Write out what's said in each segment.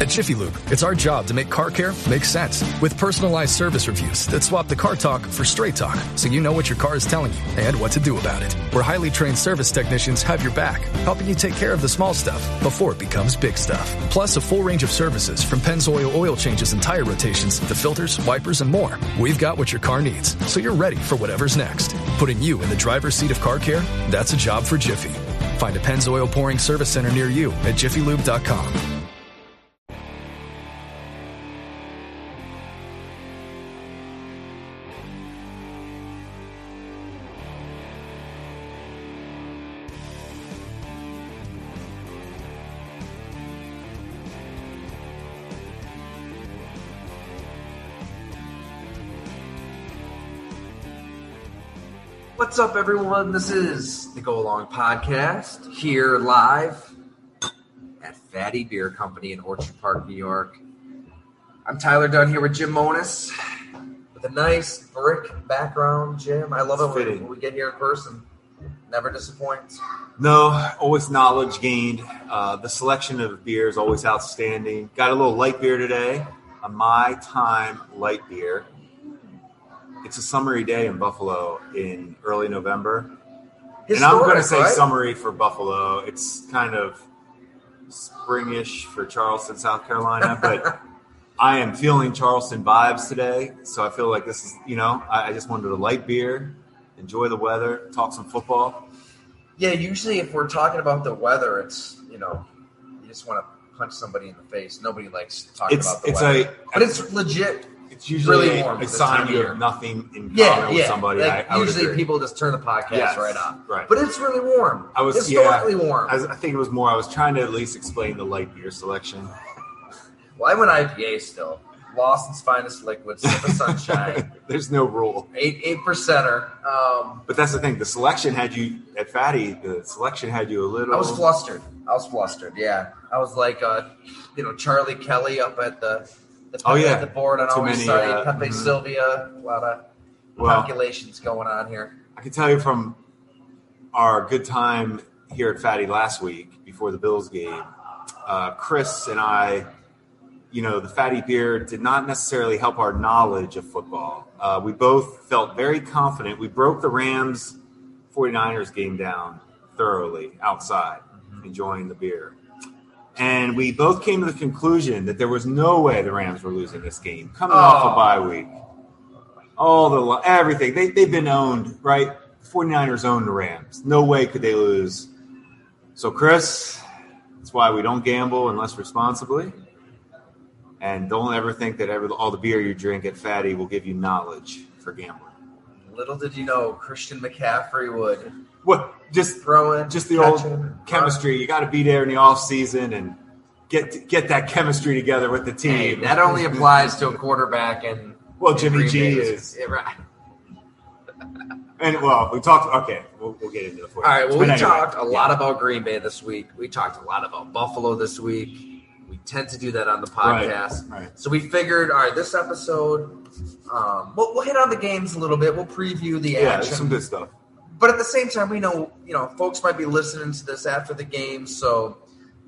At Jiffy Lube, it's our job to make car care make sense with personalized service reviews that swap the car talk for straight talk so you know what your car is telling you and what to do about it. Where highly trained service technicians have your back, helping you take care of the small stuff before it becomes big stuff. Plus, a full range of services from Pennzoil oil changes and tire rotations to filters, wipers, and more. We've got what your car needs, so you're ready for whatever's next. Putting you in the driver's seat of car care? That's a job for Jiffy. Find a Pennzoil pouring service center near you at jiffylube.com. What's up, everyone? This is the Go Long Podcast here live at Fattey Beer Company in Orchard Park, New York. I'm Tyler Dunne here with Jim Monos with a nice brick background. Jim, I love it when, fitting. when we get here in person. Never disappoints. No, always knowledge gained. Uh, the selection of beer is always outstanding. Got a little light beer today, a My Time light beer. It's a summery day in Buffalo in early November. and I'm going to say right? summery for Buffalo. It's kind of springish for Charleston, South Carolina, but I am feeling Charleston vibes today. So I feel like this is, you know, I, I just wanted a light beer, enjoy the weather, talk some football. Yeah, usually if we're talking about the weather, it's, you know, you just want to punch somebody in the face. Nobody likes talking It's about the it's weather. a but it's legit. It's usually really a- warm a for sign time of you have nothing in common Yeah, with yeah. somebody. Like, I, I usually agree. people just turn the podcast Yes, right off. right. But it's really warm. I was historically yeah, warm. I, was- I think it was more. I was trying to at least explain the light beer selection. well, I went IPA still. Lawson's finest liquid, sip of sunshine, There's no rule, eight eight percenter. Um, but that's the thing. The selection had you at Fattey. The selection had you a little. I was flustered. I was flustered. Yeah, I was like, uh, you know, Charlie Kelly up at the, Oh, yeah. the board on Too Always many, Sunny, uh, Pepe mhm. Silvia. A lot of Well, calculations going on here. I can tell you from our good time here at Fattey last week before the Bills game, uh, Chris and I, you know, the Fattey beer did not necessarily help our knowledge of football. Uh, we both felt very confident. We broke the Rams 49ers game down thoroughly outside, enjoying the beer. And we both came to the conclusion that there was no way the Rams were losing this game coming off Oh. a bye week. All the everything they they've been owned right. 49ers own the Rams. No way could they lose. So Chris, that's why we don't gamble unless responsibly. And don't ever think that ever all the beer you drink at Fattey will give you knowledge for gambling. Little did you know, Christian McCaffrey would What just throwing, just the catching, old chemistry. You got to be there in the off season and get get that chemistry together with the Hey, team. that only applies to a quarterback and Well, Jimmy G is, Yeah, right. and well, we talked. Okay, we'll, we'll get into the. All right. Well, But we anyway, talked a yeah. lot about Green Bay this week. We talked a lot about Buffalo this week. We tend to do that on the podcast. Right, right. So we figured, all right, this episode, um, we'll, we'll hit on the games a little bit. We'll preview the Yeah, action. there's some good stuff. But at the same time, we know you know folks might be listening to this after the game, so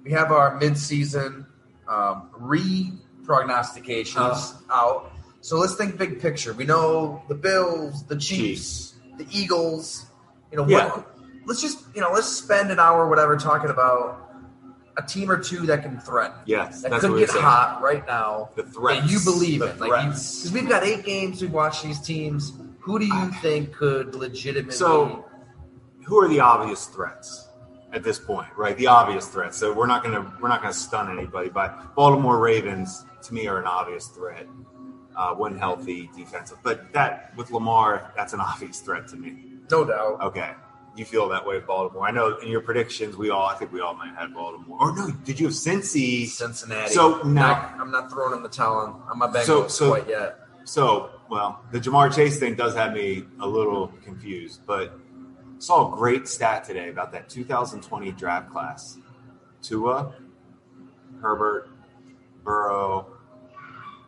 we have our midseason um, re prognostications out. So let's think big picture. We know the Bills, the Chiefs, the Eagles. You know, Yeah. what, let's just you know let's spend an hour, or whatever, talking about a team or two that can threaten. Yes, That that's could what get saying. hot right now. The threat And you believe the it, like because we've got eight games we've watched these teams. Who do you think could legitimately? So, who are the obvious threats at this point? Right, the obvious threats. So we're not gonna we're not gonna stun anybody. But Baltimore Ravens to me are an obvious threat uh, when healthy, defensive. But that with Lamar, that's an obvious threat to me. no doubt. Okay, you feel that way Baltimore. I know in your predictions, we all I think we all might have Baltimore. Or no, did you have Cincy? Cincinnati. So, Not- I'm not throwing in the towel on, on my Bengals So- so- quite yet. So, well, the Ja'Marr Chase thing does have me a little confused, but saw a great stat today about that 2020 draft class. Tua, Herbert, Burrow,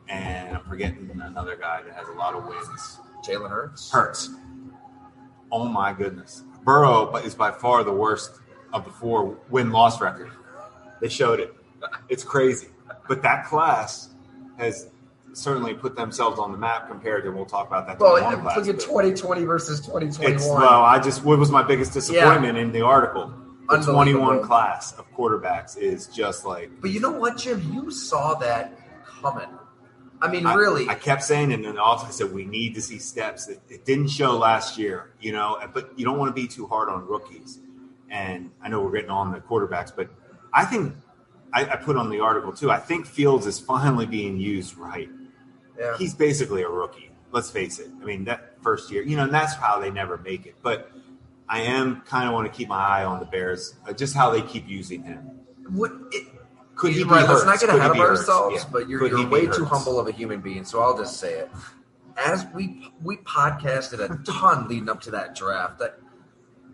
and I'm forgetting another guy that has a lot of wins. Jalen Hurts. Hurts. Oh my goodness. Burrow is by far the worst of the four win loss record. They showed it. It's crazy. but that class has certainly put themselves on the map compared to. We'll talk about that. Well, 21 class, look at 2020 versus 2021. Well, I just what was my biggest disappointment in the article. The 21 class of quarterbacks is just like But you know what, Jim? You saw that coming. I mean, I- really. I, kept saying it, and then also I said we need to see steps. It, it didn't show last year, you know, but you don't want to be too hard on rookies. And I know we're getting on the quarterbacks, but I think I, I put on the article too. I think Fields is finally being used right. Yeah. He's basically a rookie. Let's face it. I mean, that first year, you know, and that's how they never make it. But I am kind of want to keep my eye on the Bears, uh, just how they keep using him. What, it, Could he right, let's not get Could ahead of ourselves, Yeah. but you're, Could you're way too humble of a human being, so I'll just say it. As we we podcasted a ton leading up to that draft, that,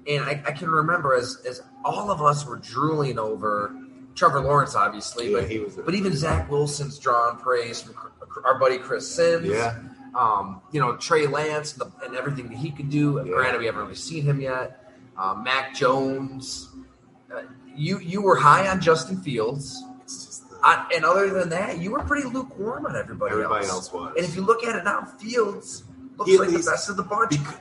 and I, I can remember as as all of us were drooling over Trevor Lawrence, obviously, Yeah, but he was but even Zach Wilson's drawn praise from our buddy Chris Sims. Yeah. Um, you know Trey Lance and, the, and everything that he could do. Yeah. Granted, we haven't really seen him yet. Uh, Mac Jones. Uh, you you were high on Justin Fields. It's just the, I, and other than that, you were pretty lukewarm on everybody, everybody else. else was. And if you look at it now, Fields looks He like the best of the bunch. because,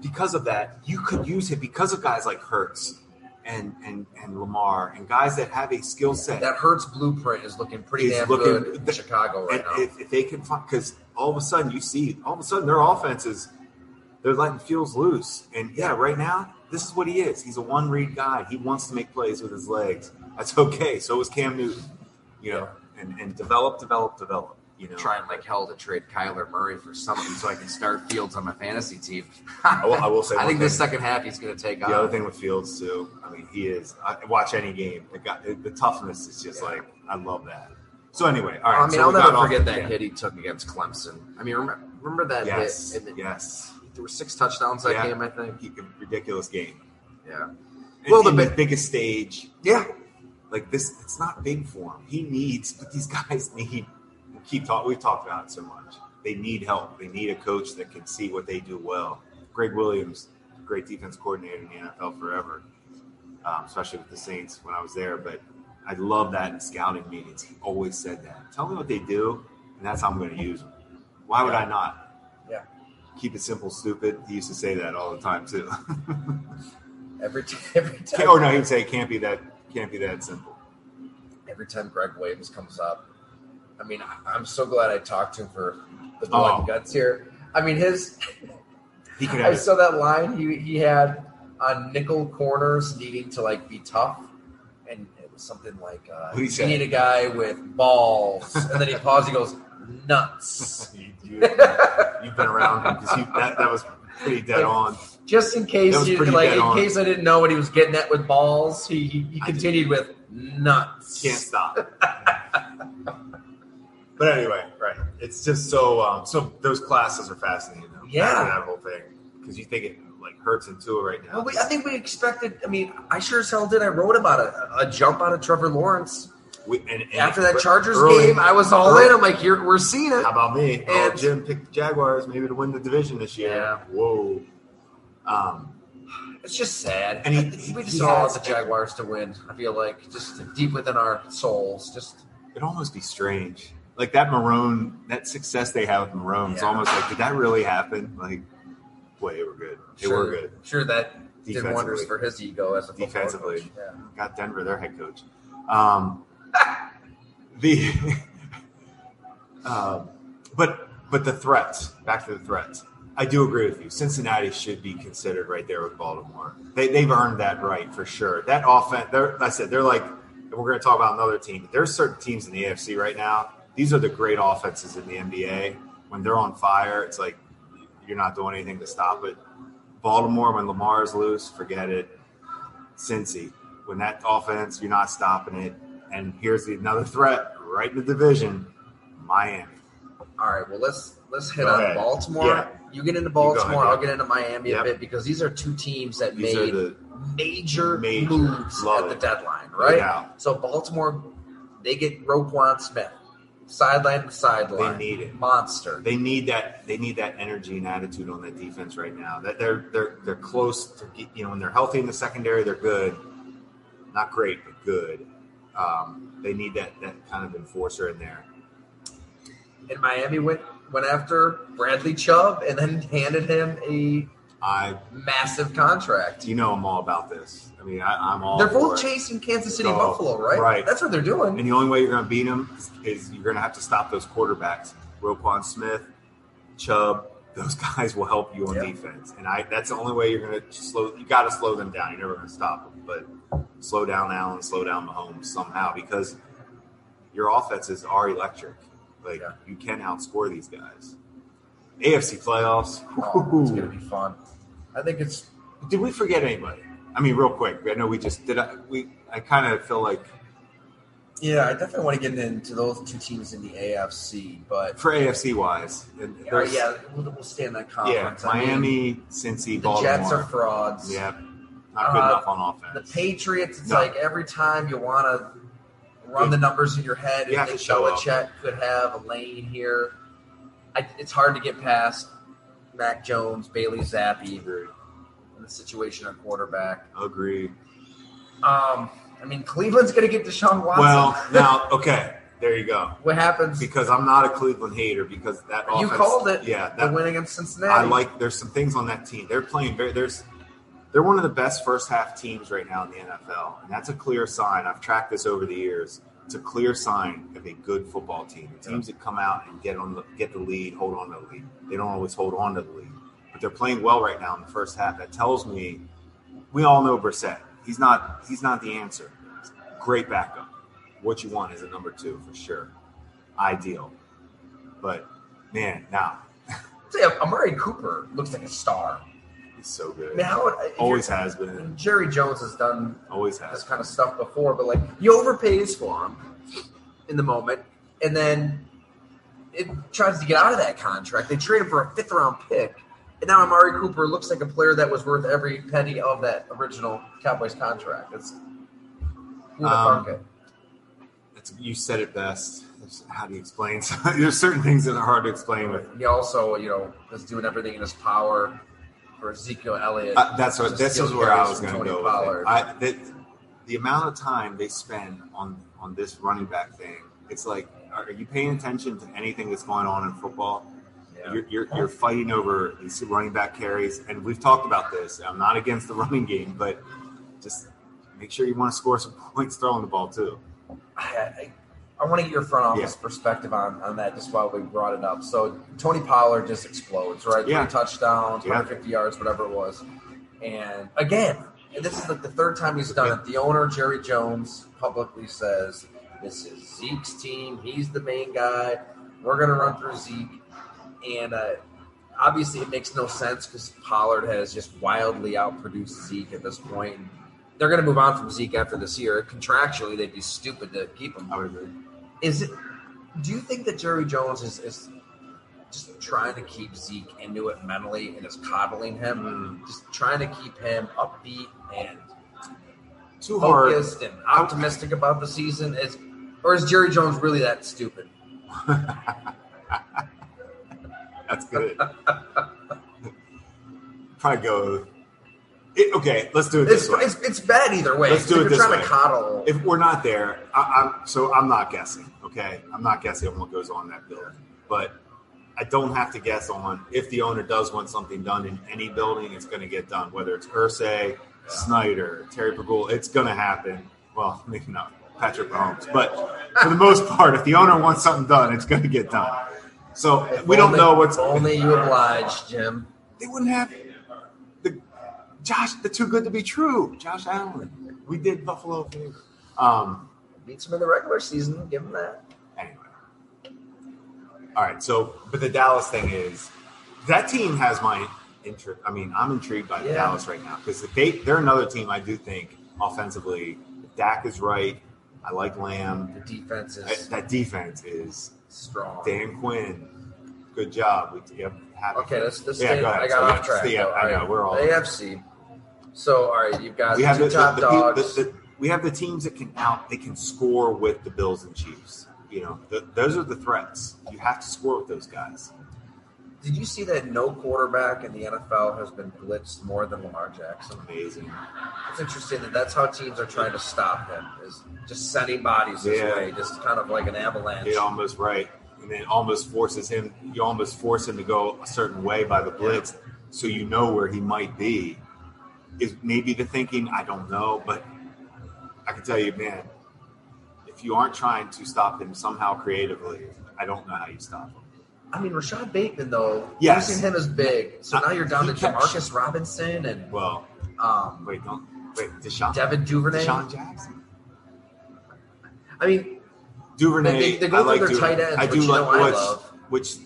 because of that, you could use him because of guys like Hurts and and and Lamar and guys that have a skill set. that Hurts blueprint is looking pretty damn looking- good in the, Chicago right and now. if, if they can find, because all of a sudden you see, all of a sudden their offenses, they're letting Fields loose. And yeah, right now, this is what he is. He's a one read guy. He wants to make plays with his legs. That's okay. So is Cam Newton, you know, and, and develop, develop, develop. You know, Trying like hell to trade Kyler Murray for something so I can start Fields on my fantasy team. I will, I will say, I one think this second half he's going to take off. The off. other thing with Fields too, I mean, he is. I watch any game. The, guy, the toughness is just Yeah. like I love that. So anyway, all right. I mean, so I'll we never forget that yeah. hit he took against Clemson. I mean, remember, remember that Yes, hit? And the, yes. There were six touchdowns that Yeah. game, I think. He, ridiculous game. Yeah. And, Well, the and big- biggest stage, Yeah. like this, it's not big for him. He needs, but these guys need. Keep talking. We've talked about it so much. They need help. They need a coach that can see what they do well. Gregg Williams, great defense coordinator in the NFL forever, um, especially with the Saints when I was there. But I love that in scouting meetings. He always said that. Tell me what they do, and that's how I'm going to use them. Why would I not? Yeah. Keep it simple, stupid. He used to say that all the time too. Every, t- every time. or no, he would say it can't be that can't be that simple. every time Gregg Williams comes up. I mean, I- I'm so glad I talked to him for the blood Oh. guts here. I mean, his He could I have saw that line he he had on nickel corners needing to like be tough, and it was something like uh, he you need a guy with balls, and then he paused. He goes nuts, you, you've been around him because that, that was pretty dead on. just in case you like in on. case I didn't know what he was getting at with balls. He he, he continued with nuts. Can't stop. But anyway, right? It's just so um, so those classes are fascinating. Though, Yeah. That whole thing because you think it like hurts into it right now. Well, we, I think we expected. I mean, I sure as hell did. I wrote about a, a jump out of Trevor Lawrence We- and, and after that Chargers early- game. I was all early- in. I'm like, here we're seeing it. How about me? oh, Jim picked the Jaguars maybe to win the division this year. Yeah. Whoa. Um, It's just sad. And he- we just all want the Jaguars to win. I feel like just deep within our souls. Just it'd almost be strange. Like that Marrone, that success they have with Marrone, Yeah. almost like, did that really happen? Like, boy, they were good. They sure, were good. Sure, that did wonders for his ego as a Defensively. coach. Yeah. Got Denver, their head coach. Um, the, um, but but the threats. Back to the threats. I do agree with you. Cincinnati should be considered right there with Baltimore. They they've earned that right for sure. That offense. They're I said they're like. and We're going to talk about another team. There's certain teams in the AFC right now. These are the great offenses in the NBA. When they're on fire, it's like you're not doing anything to stop it. Baltimore, when Lamar's loose, forget it. Cincy, when that offense, you're not stopping it. And here's the, another threat right in the division, Miami. All right. Well, let's let's hit Go on ahead. Baltimore. Yeah. You get into ahead, Baltimore. I'll get into Miami Yep. a bit because these are two teams that These made the major, Major. moves at the deadline, right? doubt. So Baltimore, they get Roquan Smith, sideline to sideline. They need it. Monster. they need that they need that energy and attitude on that defense right now. That they're they're they're close to get, you know when they're healthy in the secondary, they're good. Not great, but good. Um, they need that that kind of enforcer in there. And Miami went went after Bradley Chubb and then handed him a I, massive contract. you know, I'm all about this. I mean, I, I'm all. They're both chasing Kansas City, Oh, Buffalo, right? right. That's what they're doing. And the only way you're going to beat them is, is you're going to have to stop those quarterbacks. Roquan Smith, Chubb, those guys will help you on Yeah. defense. And I that's the only way you're going to slow. You got to slow them down. You're never going to stop them, but slow down Allen, slow down Mahomes somehow because your offenses are electric. Like Yeah. you can outscore these guys. AFC playoffs. Oh, it's gonna be fun. I think it's Did we forget anybody? I mean, real quick. I know we just did. I, we I kind of feel like yeah. I definitely want to get into those two teams in the AFC, but for AFC wise, yeah, yeah we'll, we'll stay in that Yeah, conference. I mean, Miami, Cincy, the Jets are frauds. Yeah, not good Uh, enough on offense. The. Patriots, it's No. like every time you want to run the numbers in your head, You and have think. Belichick could have a lane here. I, it's hard to get past Mac Jones, Bailey Zappe, Agreed. and the situation at quarterback. Agreed. Um, I mean, Cleveland's going to get Deshaun Watson. Well, now, okay, there you go. what happens? Because I'm not a Cleveland hater. Because that you offense, called it. Yeah, the that, win against Cincinnati. I like. There's some things on that team. They're playing very. There's. They're one of the best first half teams right now in the NFL, and that's a clear sign. I've tracked this over the years. It's a clear sign of a good football team. The teams that come out and get on the get the lead, hold on to the lead. They don't always hold on to the lead, but they're playing well right now in the first half. That tells me we all know Brissett. He's not. He's not the answer. Great backup. What you want is a number two for sure. Ideal, but man, now Say, Amari Cooper looks like a star. He's so good. I mean, how, if you're- Always has been. Jerry Jones has done Always has this has. kind of stuff before, but like he overpays for him in the moment, and then it tries to get out of that contract. They trade him for a fifth round pick, and now Amari Cooper looks like a player that was worth every penny of that original Cowboys contract. It's who the Um, market. It's, you said it best. How do you explain? There's certain things that are hard to explain with. He also, you know, is doing everything in his power for Ezekiel Elliott. Uh, that's what. This is where I was going to go. Pollard. I, the, the amount of time they spend on on this running back thing, it's like, are you paying attention to anything that's going on in football? Yeah. You're, you're, you're fighting over these running back carries, and we've talked about this. I'm not against the running game, but just make sure you want to score some points throwing the ball too. I, I, I want to get your front office Yeah. perspective on, on that just while we brought it up. So Tony Pollard just explodes, right? Yeah. Three touchdowns, Yeah. 150 yards, whatever it was. And again, and this is like the third time he's done it. The owner, Jerry Jones, publicly says this is Zeke's team. He's the main guy. We're going to run through Zeke. And uh, obviously, it makes no sense because Pollard has just wildly outproduced Zeke at this point. They're going to move on from Zeke after this year. Contractually, they'd be stupid to keep him. I would agree. Is it? Do you think that Jerry Jones is, is just trying to keep Zeke into it mentally and is coddling him, hmm. just trying to keep him upbeat and Too hard. focused and optimistic about the season? Is or is Jerry Jones really that stupid? That's good. Probably go. It, okay, let's do it It's, way. it's, it's bad either way. Let's do If it this trying way. to coddle. If we're not there, I, I'm so I'm not guessing. Okay, I'm not guessing on what goes on in that building, but I don't have to guess on if the owner does want something done in any building, it's going to get done. Whether it's Irsay, Snyder, Terry Pegula, it's going to happen. Well, maybe not Patrick Mahomes, but for the most part, if the owner wants something done, it's going to get done. So If we don't know what's only you oblige, Jim. they wouldn't have Josh, the too good to be true. Josh Allen. We did Buffalo a favor. Um, Beats him in the regular season. Give him that. anyway. All right, so but the Dallas thing is that team has my interest. I mean, I'm intrigued by Yeah. Dallas right now because they they're another team I do think offensively. Dak is right. I like Lamb. The defense is That defense is strong. Dan Quinn. Good job. We, yep, happy. Okay, let's, let's Yeah, stay, go ahead. I got So, off track. stay- yeah. I know, All we're all- AFC. So, all right, you've got we have two the, top the, the, dogs. the, we have the teams that can out they can score with the Bills and Chiefs. You know, th those are the threats. You have to score with those guys. Did you see that no quarterback in the NFL has been blitzed more than Lamar Jackson? Amazing. It's interesting that that's how teams are trying to stop him is just sending bodies his Yeah. way, just kind of like an avalanche. It almost right, and then almost forces him. You almost force him to go a certain way by the blitz, so you know where he might be. Is maybe the thinking? I don't know, but I can tell you, man, if you aren't trying to stop him somehow creatively, I don't know how you stop him. I mean, Rashod Bateman though, Yes. using him is big. So now you're down to Demarcus Robinson and Well, um, wait, don't wait, DeSean, Devin Duvernay. DeSean Jackson, I mean, Duvernay. They- they go I like their Duvernay. tight ends, I which do you like know I which, love. which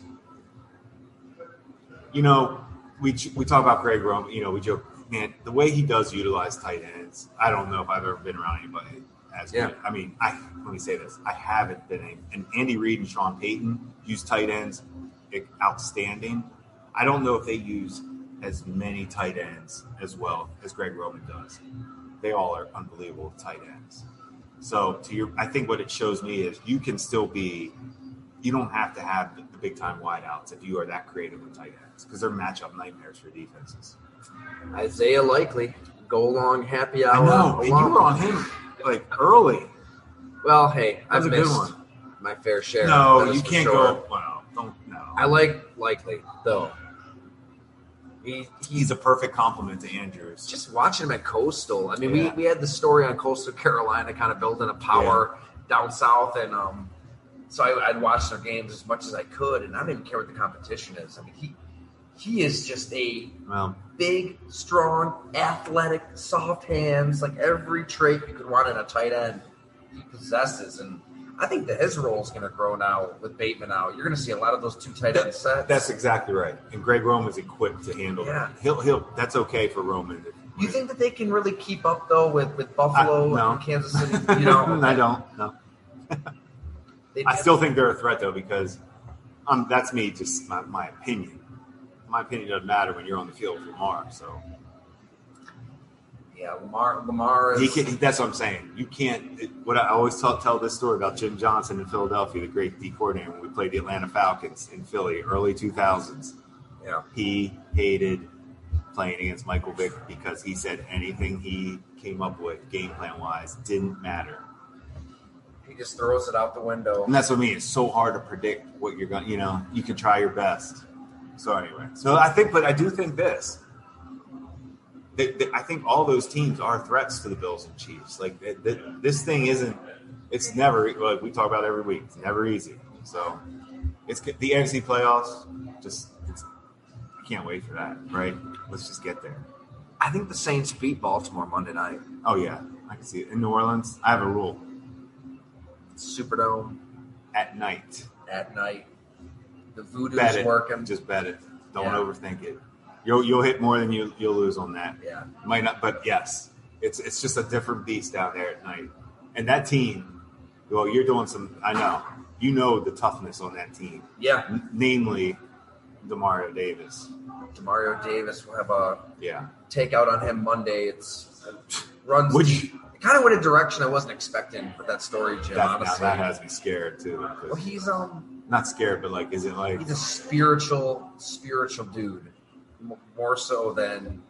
you know we we talk about Greg Roman. You know we joke, man, the way he does utilize tight ends. I don't know if I've ever been around anybody as Yeah. good. I mean, I let me say this: I haven't been. And Andy Reid and Sean Payton use tight ends outstanding. I don't know if they use as many tight ends as well as Greg Roman does. They all are unbelievable tight ends. So to your, I think what it shows me is you can still be. You don't have to have the, the big time wideouts if you are that creative with tight ends because they're matchup nightmares for defenses. Isaiah Likely, go along happy I hour. know, and you were on him like early. Well, hey, I've That's good missed one. my fair share. No, you can't sure. go. Well, don't no. I like Likely though. He, He's a perfect complement to Andrews. just watching him at Coastal. I mean, Yeah. we, we had the story on Coastal Carolina, kind of building a power down south, and um, so I, I'd watch their games as much as I could, and I don't even care what the competition is. I mean, he he is just a well, big, strong, athletic, soft hands, like every trait you could want in a tight end. He possesses, and I think that his role is going to grow now with Bateman out. You're going to see a lot of those two tight end sets. that's exactly right. And Greg Roman's equipped to handle Yeah. that. He'll he'll. That's okay for Roman. you think that they can really keep up though with with Buffalo I- no. and Kansas City? You know, I don't. No. I still think they're a threat though because um, that's me, just my, my opinion. My opinion doesn't matter when you're on the field with Lamar. So Yeah, Lamar. Lamar is. he can, that's what I'm saying. You can't. It, what I always tell, tell this story about Jim Johnson in Philadelphia, the great D coordinator when we played the Atlanta Falcons in Philly, early 2000s. yeah, He hated playing against Michael Vick because he said anything he came up with game plan wise didn't matter. he just throws it out the window. And that's what I mean. It's so hard to predict what you're going. to You know, you can try your best. So anyway, so I think, but I do think this. That, that I think all those teams are threats to the Bills and Chiefs. Like that, this thing isn't. It's never like we talk about every week. It's never easy. So it's the NFC playoffs. Just it's, I can't wait for that. Right? Let's just get there. I think the Saints beat Baltimore Monday night. Oh yeah, I can see it in New Orleans. I have a rule Superdome at night. at night. The voodoo's Bet it. working. Just bet it. Don't Yeah. overthink it. You'll you'll hit more than you you'll lose on that. yeah, Might not, but yes, it's it's just a different beast down there at night. And that team, well, you're doing some. I know you know the toughness on that team, yeah. n- namely Demario Davis. Demario Davis will have a Yeah, takeout on him Monday. It's it runs. It kind of went a direction I wasn't expecting with that story, Jim. that, honestly, that has me scared too. well, he's um not scared, but like, is it like? he's a spiritual spiritual dude, more so than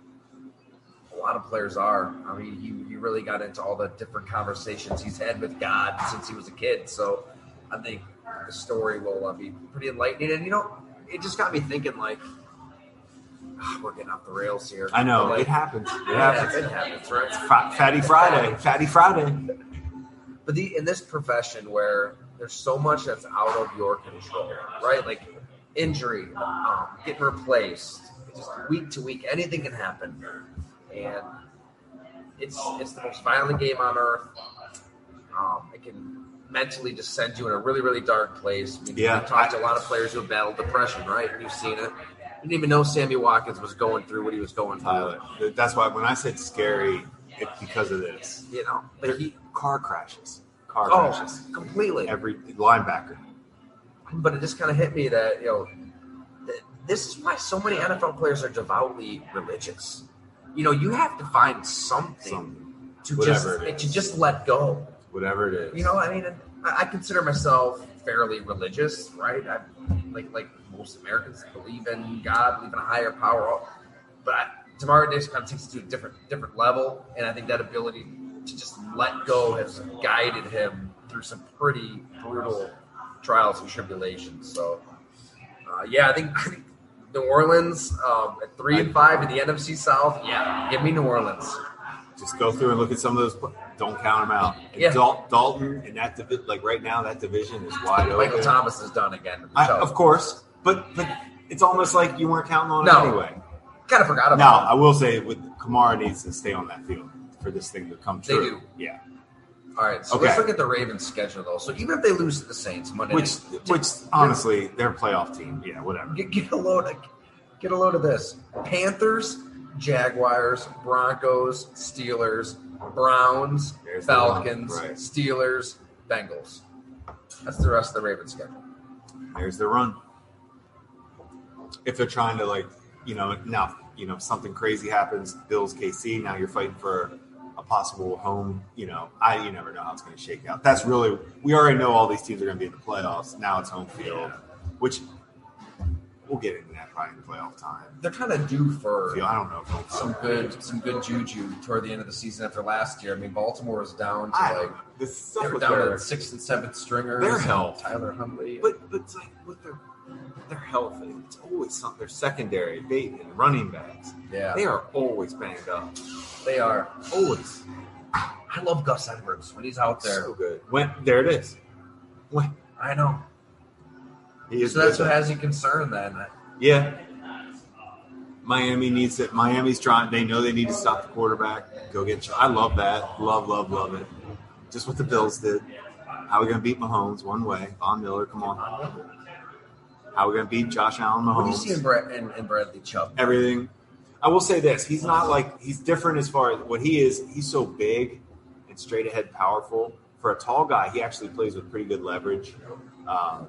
a lot of players are. I mean, he, he really got into all the different conversations he's had with God since he was a kid. So I think the story will uh, be pretty enlightening. And you know, it just got me thinking like. ah, We're getting off the rails here. I know like, it happens. It yeah, happens. it happens, right? Fa- Fattey Friday. Fattey Friday. But the in this profession where there's so much that's out of your control, right? Like injury, um, getting replaced, just week to week, anything can happen, and it's it's the most violent game on earth. Um, it can mentally just send you in a really really dark place. I mean, Yeah, we've talked to a lot of players who have battled depression, right? And you've seen it. Didn't even know Sammy Watkins was going through what he was going through. Tyler. That's why when I said scary, it's because of this. You know, but he car crashes. Car oh crashes. completely. Every linebacker. but it just kind of hit me that you know th- this is why so many NFL players are devoutly religious. You know, you have to find something Some to whatever just to just let go. whatever it is. You know, I mean, I, I consider myself fairly religious, right? I, like like most Americans believe in God, believe in a higher power. But I, Tamara Dix kind of takes it to a different different level, and I think that ability to just let go has guided him through some pretty brutal trials and tribulations. So, uh, yeah, I think, I think New Orleans um, at three and five in the NFC South. Yeah, give me New Orleans. Just go through and look at some of those. Don't count them out. And Yeah. Dal- Dalton and that divi- like right now that division is wide open. Michael Thomas is done again. I, of course, but but it's almost like you weren't counting on No. it anyway. kind of forgot Now, about I will say, with Kamara needs to stay on that field for this thing to come true. They do. Yeah. All right, so Okay. let's look at the Ravens' schedule though. So even if they lose to the Saints Monday which night, which honestly, they're a playoff team. Yeah, whatever. get, get a load of get a load of this: Panthers, Jaguars, Broncos, Steelers, Browns, There's Falcons, right. Steelers, Bengals. That's the rest of the Ravens schedule. There's the run. If they're trying to like, you know, now you know something crazy happens, Bills KC. Now you're fighting for possible home. You know, I you never know how it's going to shake out. That's really we already know all these teams are going to be in the playoffs. Now it's home field, which we'll get into that probably in playoff time. They're kind of due for Feel- I don't know if some field- good some good juju toward the end of the season after last year. I mean, Baltimore was down to I like don't. The they stuff were down their, to sixth and seventh stringers. Their health. Tyler Huntley. But but it's like with their their health, it's always something. Their secondary, Bateman, running backs, yeah, they are always banged up. They are. Always I love Gus Edwards when he's out there. so good. When there it is. When I know. he is So that's what has you concerned then. yeah. Miami needs it. Miami's trying. They know they need to stop the quarterback. Go get. I love that. Love, love, love it. Just what the Bills did. How are we going to beat Mahomes one way? Von Miller, come on. How are we going to beat Josh Allen Mahomes? What do you see in, Brad, in, in Bradley Chubb? everything. I will say this: he's not like he's different as far as what he is. He's so big and straight ahead, powerful. For a tall guy, he actually plays with pretty good leverage. Um,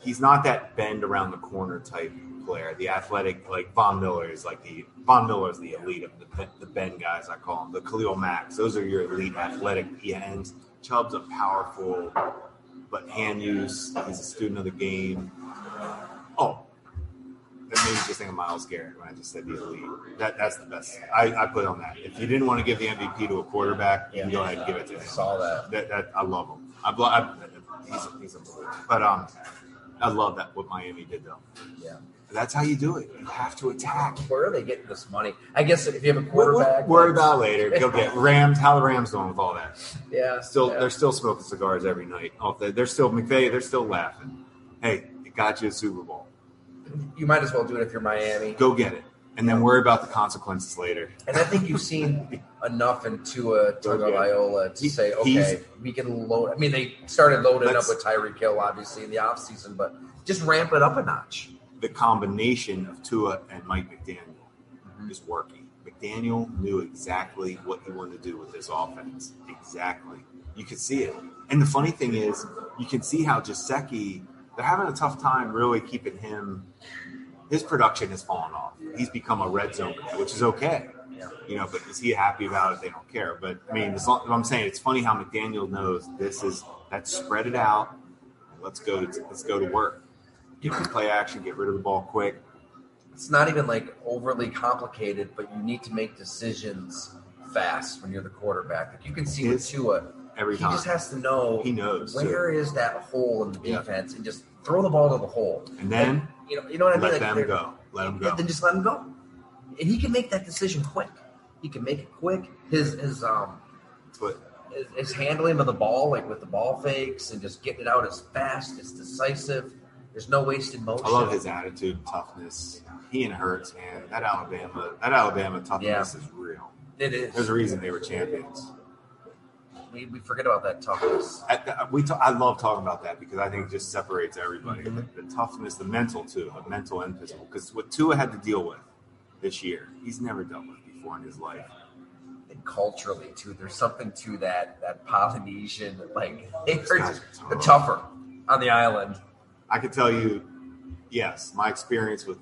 he's not that bend around the corner type player. The athletic, like Von Miller, is like the Von Miller is the elite of the the bend guys. I call them the Khalil Macks. Those are your elite athletic ends. Chubb's a powerful, but hand use. He's a student of the game. Oh, made me just think of Myles Garrett when I just said the elite. That that's the best. I, I put on that. If you didn't want to give the MVP to a quarterback, you can go ahead and give it to I him. saw that. That, that I love him. I, blo- I he's he's unbelievable. But um, I love that what Miami did though. Yeah. That's how you do it. You have to attack. Where are they getting this money? I guess if you have a quarterback, Worry about it later. Go get Rams. How the Rams doing with all that? Yeah, Still, yeah. they're still smoking cigars every night. Oh, they- they're still McVay. They're still laughing. Hey, it got you a Super Bowl. You might as well do it if you're Miami. Go get it, and then worry about the consequences later. And I think you've seen enough in Tua Tagovailoa to say, okay, we can load. I mean, they started loading up with Tyreek Hill, obviously, in the offseason, but just ramp it up a notch. the combination of Tua and Mike McDaniel Mm-hmm. is working. McDaniel knew exactly what he wanted to do with this offense. Exactly. You could see it. And the funny thing is, you can see how Gesicki, they're having a tough time really keeping him. His production has fallen off. He's become a red zone guy, which is okay. You know, but is he happy about it? They don't care. But I mean, as long, I'm saying it's funny how McDaniel knows this is let's spread it out. Let's go to let's go to work. Get the play action, get rid of the ball quick. It's not even like overly complicated, but you need to make decisions fast when you're the quarterback. Like you can see with Tua, Every time. he time just has to know he knows, too. where is that hole in the Yeah. defense and just throw the ball to the hole. and then You know, you know what I mean? let Like, them go. Let them Yeah, go. Then just let him go, and he can make that decision quick. He can make it quick. His his um But his, his handling of the ball, like with the ball fakes and just getting it out as fast, it's decisive. There's no wasted motion. I love his attitude, toughness. He and Hurts, man. That Alabama, that Alabama toughness is real. It is. There's a reason they were champions. We, we forget about that toughness. The- we ta- I love talking about that because I think it just separates everybody. Mhm. The, the toughness, the mental too, the mental and physical. Because what Tua had to deal with this year, he's never dealt with before in his life. And culturally too, there's something to that that Polynesian like they're just are tough. tougher on the island. I can tell you, yes, my experience with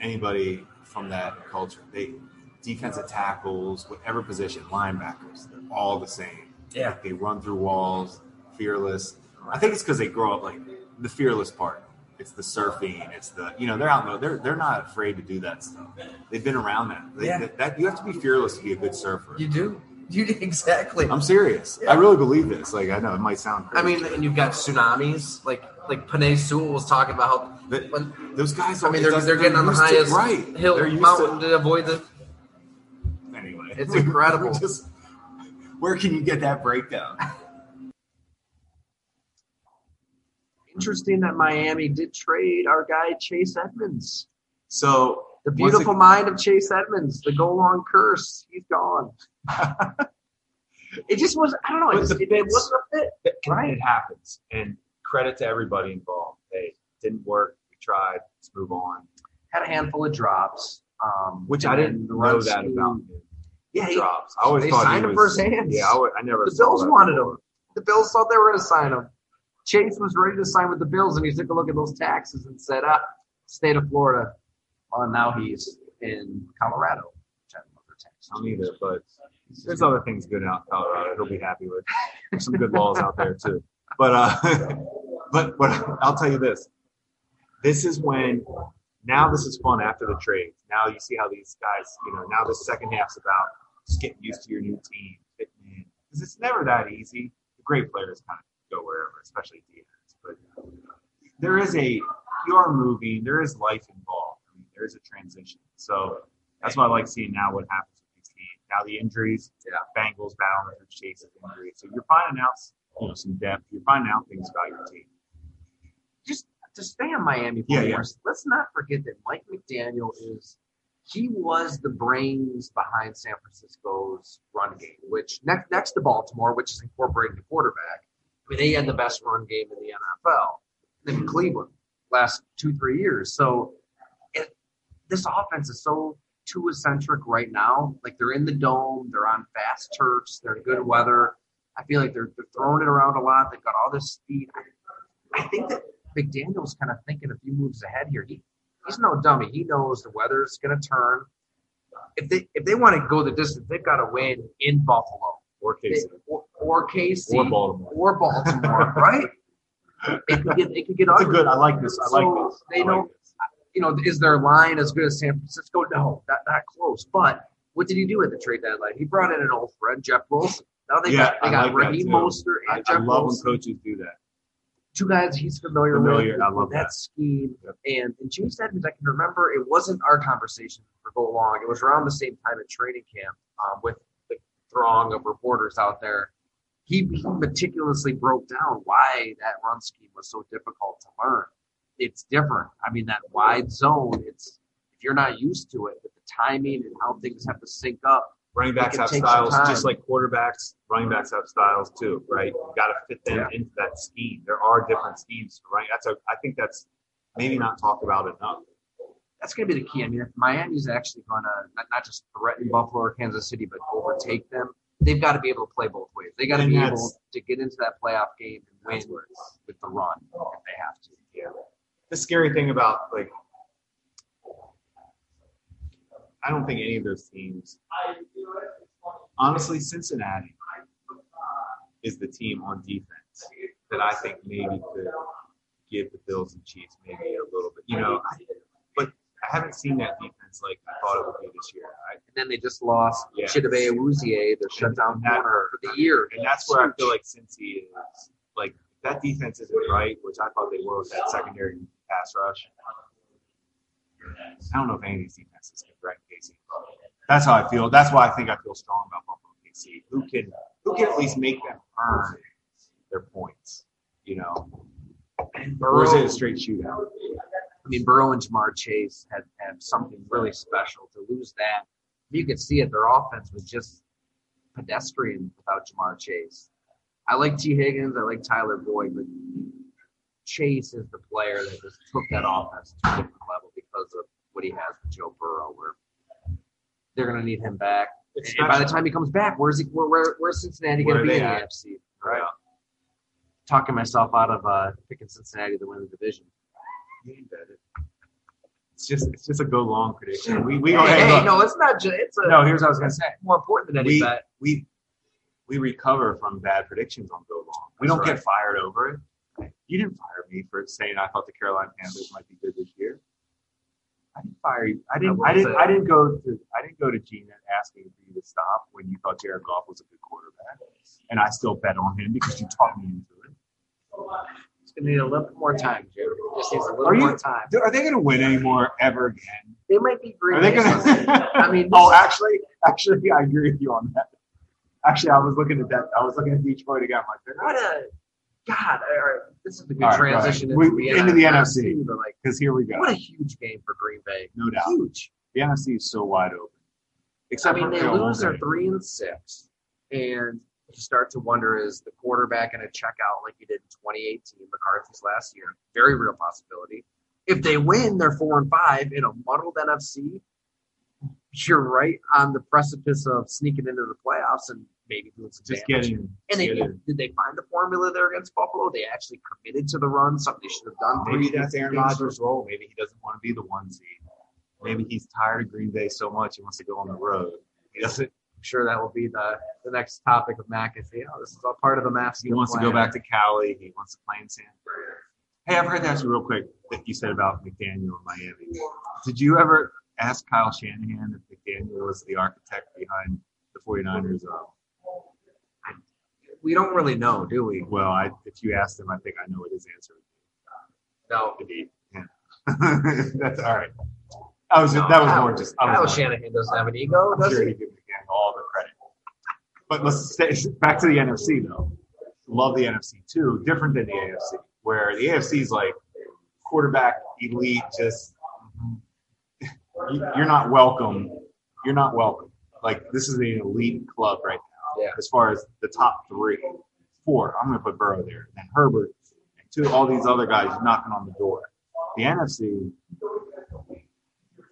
anybody from that culture, they defensive tackles, whatever position, linebackers, they're all the same. Yeah. They run through walls, fearless. I think it's because they grow up like the fearless part. It's the surfing. It's the you know they're out. in the- They're they're not afraid to do that stuff. They've been around that. They, Yeah. that, that- you have to be fearless to be a good surfer. You do. You exactly. I'm serious. Yeah. I really believe this. Like I know it might sound. I mean, and you've got tsunamis. Like like Penei Sewell was talking about how when those guys. I mean they're doesn't- they're getting on the used to- highest right hill mountain To, to avoid the. Anyway, It's incredible. Just, where can you get that breakdown? Interesting that Miami did trade our guy Chase Edmonds. So The beautiful ag- mind of Chase Edmonds, the go long curse. He's gone. it just was. I don't know. It, But just, the it, it wasn't a fit. it, it happens, and credit to everybody involved. Hey, didn't work. We tried. Let's move on. Had a handful of drops. Um, Which I didn't know that about him. Yeah, he- drops. I always they thought signed him was, for his hands. Yeah, I, would- I never. The Bills wanted before. him. The Bills thought they were going to sign him. Chase was ready to sign with the Bills, and he took a look at those taxes and said, "Ah, state of Florida." Well, now he's in Colorado. Which I don't know their taxes. I don't either, but there's other things good out in Colorado. He'll be happy with. There's some good laws out there too. But uh, but but I'll tell you this. This is when now this is fun after the trade. Now you see how these guys, you know, now the second half's about just getting used to your new team, fitting in. Because it's never that easy. The great players kind of go wherever, especially defense. But uh, there is a you are moving. There is life involved. I mean, there is a transition. So that's why I like seeing now what happens with these teams. Now the injuries, Yeah. Bengals battling through chase of injuries. So you're finding out, you know, some depth. You're finding out things about your team. just to stay on Miami for Yeah, yeah. let's not forget that Mike McDaniel is he was the brains behind San Francisco's run game, which next next to Baltimore, which is incorporating the quarterback. I mean, they had the best run game in the NFL. Then Cleveland last two three years. So it, this offense is so too eccentric right now. Like they're in the dome, they're on fast turfs, they're in good weather. I feel like they're, they're throwing it around a lot. They've got all this speed. I think that McDaniel's kind of thinking a few moves ahead here. He he's no dummy. He knows the weather's going to turn. If they if they want to go the distance, they've got to win in Buffalo Or They- Casey. or, or KC Or Baltimore. or Baltimore, right? It could get it could get That's ugly. good. I like this. I like So, this. they I like know- this. You know, is their line as good as San Francisco? No, not not close. But what did he do at the trade deadline? He brought in an old friend, Jeff Wilson. Now they Yeah, got they I got like Raheem. Mostert I, and I Jeff love Wilson when coaches do that. Two guys he's familiar, Familiar, with. I love that, that. scheme. Yep. And and James Edmonds, I can remember it wasn't our conversation for go long. It was around the same time at training camp um, with the throng of reporters out there. He, he meticulously broke down why that run scheme was so difficult to learn. It's different. I mean, that wide zone. It's if you're not used to it, with the timing and how things have to sync up. Running backs have styles just like quarterbacks. Running backs have styles too, right? You got to fit them Yeah. into that scheme. There are different schemes, right? That's a. I think that's maybe not talked about enough. that's going to be the key. I mean, if Miami's actually going to not, not just threaten Buffalo or Kansas City, but overtake them, they've got to be able to play both ways. They got to be able to get into that playoff game and win That's where it's- with the run if they have to. Yeah. The scary thing about like, I don't think any of those teams. Honestly, Cincinnati is the team on defense that I think maybe could give the Bills and Chiefs maybe a little bit. You know, but I haven't seen that defense like I thought it would be this year. I, And then they just lost Yeah. Chidobe Awuzie, their shutdown corner for the year. and that's where I feel like Cincy is like that defense isn't right, which I thought they were with that secondary pass rush. I don't know if any of these defenses can threaten KC. That's how I feel. That's why I think I feel strong about Buffalo KC. Who can who can at least make them earn their points? You know, or is it a straight shootout? I mean, Burrow and Ja'Marr Chase had, had something really special. To lose that, you could see it. Their offense was just pedestrian without Ja'Marr Chase. I like Tee Higgins. I like Tyler Boyd, but Chase is the player that just took that offense to a different level what he has with Joe Burrow. Where they're going to need him back. It's And by the time he comes back, where's he? Where, where where's Cincinnati going to be in the? AFC? Right. Talking myself out of uh, picking Cincinnati to win the division. You ain't bet it. It's just it's just a go long prediction. We we Hey, hey, no, it's not just. It's a. No, here's what I was gonna say. more important than any we, bet. we we recover from bad predictions on go long. We That's don't right. get fired over it. You didn't fire me for saying I thought the Carolina Panthers might be good this year. I didn't fire you. I didn't. will I didn't. say- I didn't go to. I didn't go to Gina asking for you to stop when you thought Jared Goff was a good quarterback, and I still bet on him because you taught me into it. It's gonna need a little bit more time, Jim. Just needs a little Are you- more time. Are they going to win anymore ever again? They might be green. Are they going to? I mean, oh, actually, actually, I agree with you on that. Actually, I was looking at that. I was looking at Detroit again. I'm like, they're What a God! All right, this is a good All right, go ahead. transition We- into the, into the NFC. But like, because here we go. what a huge game for Green Bay. No doubt. Huge. The NFC is so wide open. I Except mean, for they lose their three and six, and you start to wonder: is the quarterback going to check out like he did in 2018, McCarthy's last year? Very real possibility. If they win, they're four and five in a muddled NFC. You're right on the precipice of sneaking into the playoffs and maybe doing some just damage. getting. And they, getting- did they find the formula there against Buffalo? They actually committed to the run, something they should have done. Maybe three that's Aaron Rodgers' role. Maybe he doesn't want to be the one seed. Maybe he's tired of Green Bay so much he wants to go on the road. He doesn't. I'm sure that will be the, the next topic of McAfee. Oh, this is all part of the math. He wants to go back to Cali. He wants to play in San Fran. Hey, I've heard that real quick that you said about McDaniel in Miami. Did you ever ask Kyle Shanahan if McDaniel was the architect behind the 49ers? Uh, We don't really know, do we? well, I, if you ask him, I think I know what his answer No. would be. Yeah. That's all right. I was just, that was more just. I was Shanahan doesn't have an ego, I'm does sure he? gives again all the credit. But let's stay back to the NFC though. Love the NFC too. Different than the AFC, where the AFC is like quarterback elite. Just you- you're not welcome. You're not welcome. Like this is an elite club right now. Yeah. As far as the top three, four. I'm going to put Burrow there, and Herbert, and two all these other guys knocking on the door. The NFC,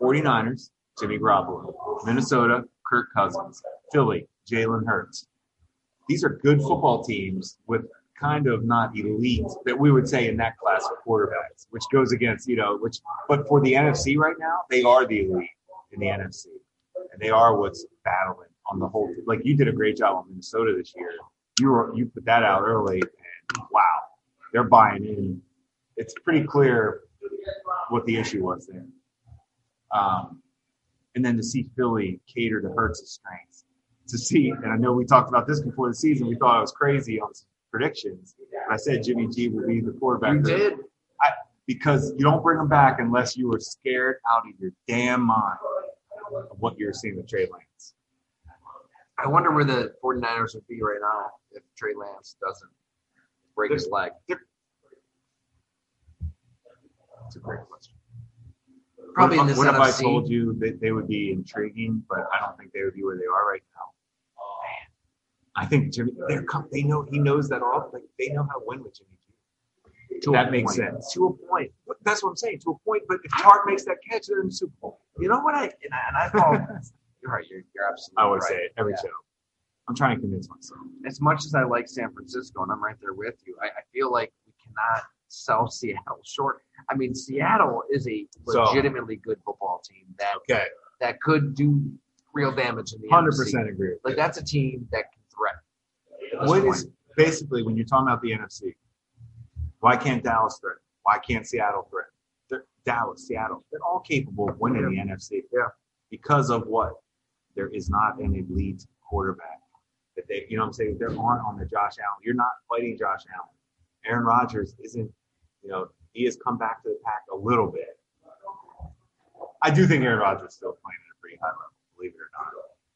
49ers, Jimmy Garoppolo, Minnesota, Kirk Cousins, Philly, Jalen Hurts. These are good football teams with kind of not elite that we would say in that class of quarterbacks, which goes against, you know, which, but for the NFC right now, they are the elite in the NFC. And they are what's battling on the whole. Like you did a great job on Minnesota this year. You were, you put that out early and wow, they're buying in. It's pretty clear what the issue was there. Um, and then to see Philly cater to Hurts' strengths, to see, and I know we talked about this before the season. We thought I was crazy on predictions. I said Jimmy G will be the quarterback You did. because you don't bring him back unless you are scared out of your damn mind of what you're seeing with Trey Lance. I wonder where the 49ers would be right now if Trey Lance doesn't break his leg. It's a great question. Probably what in this what if I told you that they would be intriguing, but I don't think they would be where they are right now. I think Jimmy, they're they know he knows that all. Like they know how to win with Jimmy G. To that makes point. sense. To a point. That's what I'm saying. To a point, but if Tartt makes that catch, they're in the Super Bowl. You know what I and I, and I you're right. You're, you're absolutely I always right. say it every Yeah. show. I'm trying to convince myself. As much as I like San Francisco, and I'm right there with you, I, I feel like we cannot sell Seattle short. I mean, Seattle is a So- legitimately good football team that Okay, that could do real damage in the hundred percent agree. Like that's a team that can threaten. What is basically when you're talking about the NFC? Why can't Dallas threaten? Why can't Seattle threaten? They're, Dallas, Seattle, they're all capable of winning the NFC. Yeah. Because of what? There is not an elite quarterback that they, you know, what I'm saying There aren't on the Josh Allen. You're not fighting Josh Allen. Aaron Rodgers isn't, you know, he has come back to the pack a little bit. I do think Aaron Rodgers is still playing at a pretty high level, believe it or not.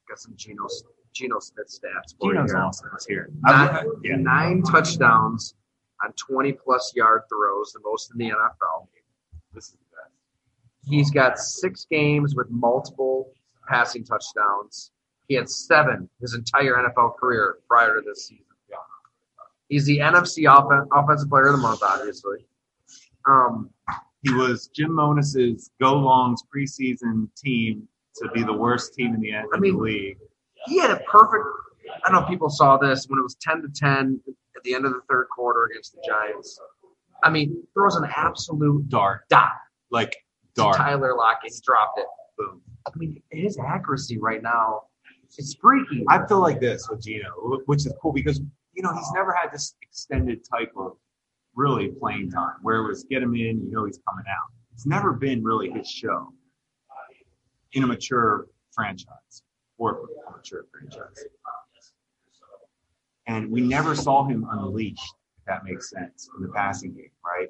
Got some Geno Geno Smith stats. for Geno's you here. awesome. Let's hear it. Nine, Yeah. nine touchdowns on 20 plus yard throws, the most in the NFL. This is the best. He's got six games with multiple passing touchdowns. He had seven his entire NFL career prior to this season. He's the NFC offen- offensive player of the month, obviously. Um, He was Jim Monos's Go Longs preseason team to be the worst team in the, in I mean- the league. he had a perfect. I don't know if people saw this when it was 10 to 10 at the end of the third quarter against the Giants. I mean, throws an absolute Dart, dot like dart. Tyler Lockett. He dropped it. Boom. I mean, his accuracy right now is freaky. I feel like this with Geno, which is cool because you know he's never had this extended type of really playing time, where it was get him in, you know he's coming out. It's never been really his show in a mature franchise or a mature franchise. And we never saw him unleashed, if that makes sense, in the passing game, right?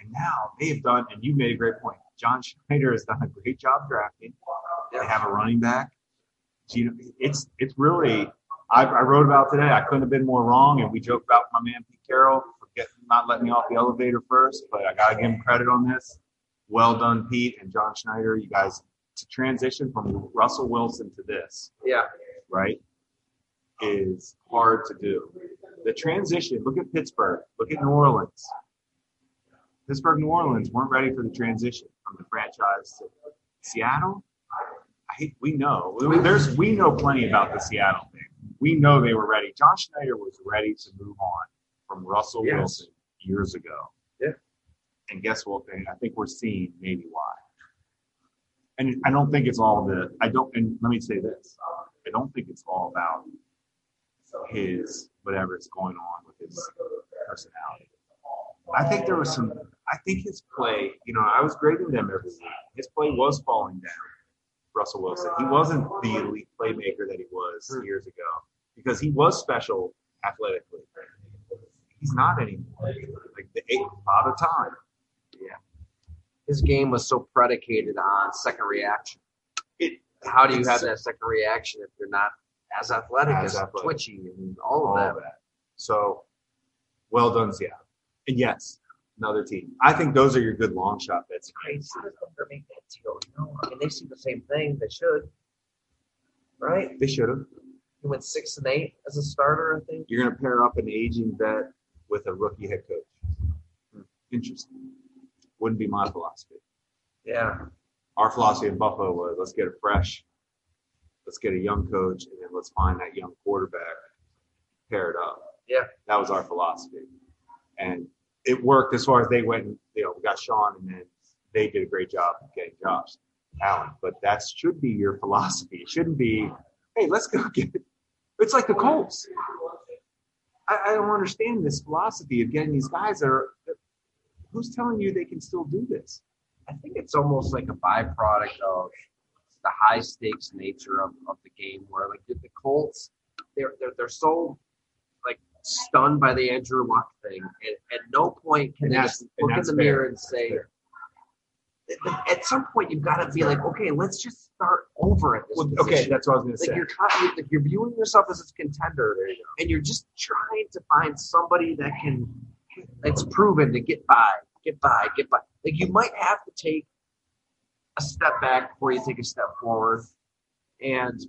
And now they've done, and you made a great point. John Schneider has done a great job drafting. They have a running back. It's it's really I, I wrote about today. I couldn't have been more wrong, and we joked about my man Pete Carroll for getting, not letting me off the elevator first, but I gotta give him credit on this. Well done, Pete and John Schneider. You guys to transition from Russell Wilson to this, Yeah. right, is hard to do. The transition. Look at Pittsburgh. Look at New Orleans. Pittsburgh, New Orleans weren't ready for the transition from the franchise to Seattle. We know there's we know plenty about the Seattle thing. We know they were ready. John Schneider was ready to move on from Russell Yes. Wilson years ago. Yeah. And guess what? I think we're seeing maybe why. And I don't think it's all the I don't and let me say this. I don't think it's all about his whatever is going on with his personality. I think there was some I think his play, you know, I was grading them every week. His play was falling down. Russell Wilson. He wasn't the elite playmaker that he was hmm. years ago because he was special athletically. He's not anymore. Like the eight father time. Yeah. His game was so predicated on second reaction. It How do you have that second reaction if you're not as athletic As as, athletic. twitchy and all all of of that? that. So well done, Seattle. And yes, another team. I think those are your good long shot bets. Crazy. Thunder make that deal? Know, I mean, they see the same thing. They should, right? They should have. He went six and eight as a starter, I think. You're going to pair up an aging vet with a rookie head coach. Hmm, Interesting. Wouldn't be my philosophy. Yeah. Our philosophy in Buffalo was let's get a fresh, let's get a young coach, and then let's find that young quarterback, pair it up. Yeah. That was our philosophy. And it worked as far as they went, and, you know, we got Sean, and then they did a great job getting Josh Allen. But that should be your philosophy. It shouldn't be, hey, let's go get It. It's like the Colts. I, I don't understand this philosophy of getting these guys that are. Who's telling you they can still do this? I think it's almost like a byproduct of the high stakes nature of, of the game where like the, Colts they're, they're they're so stunned by the Andrew Luck thing. And at no point can And they just look in the fair. mirror and say at some point you've got to be like okay let's just start over at this Well, okay, that's what I was going to like say. you're trying like you're viewing yourself as a contender and you're just trying to find somebody that can that's proven to get by get by get by. Like you might have to take a step back before you take a step forward. And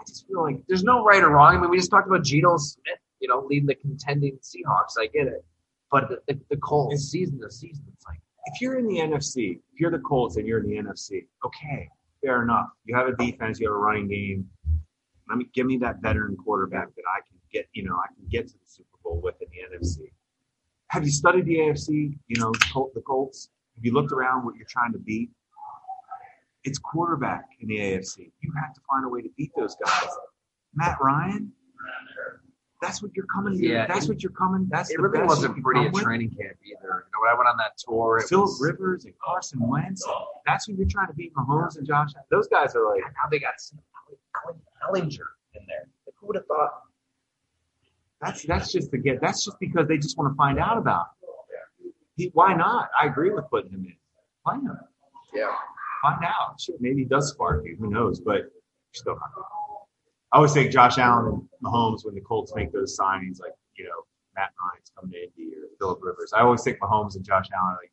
i just feel like there's no right or wrong. I mean we just talked about Geno smith you know leading the contending seahawks i get it but the, the, the colts season to season it's like if you're in the NFC, if you're the Colts and you're in the NFC, okay, fair enough. You have a defense, you have a running game. Let me give me that veteran quarterback that I can get, you know, I can get to the Super Bowl with in the NFC. Have you studied the AFC? You know, the Colts. Have you looked around what you're trying to beat? It's quarterback in the AFC. You have to find a way to beat those guys. Matt Ryan. That's what you're coming. Yeah, that's what you're coming. That's it really wasn't you pretty come at with. training camp either you know when i went on that tour it Philip was, Rivers and Carson Wentz. and That's who you're trying to beat Mahomes and Josh. Those guys are like, how they got Colin Ehlinger in there like, who would have thought that's that's just to get. That's just because they just want to find out about. Him. He, why not? I agree with putting him in. Find him. yeah Find out. Shit, maybe he does spark you. Who knows? But still not. I always think Josh Allen and Mahomes when the Colts make those signings, like you know Matt Ryan's coming to Indy or Philip Rivers. I always think Mahomes and Josh Allen like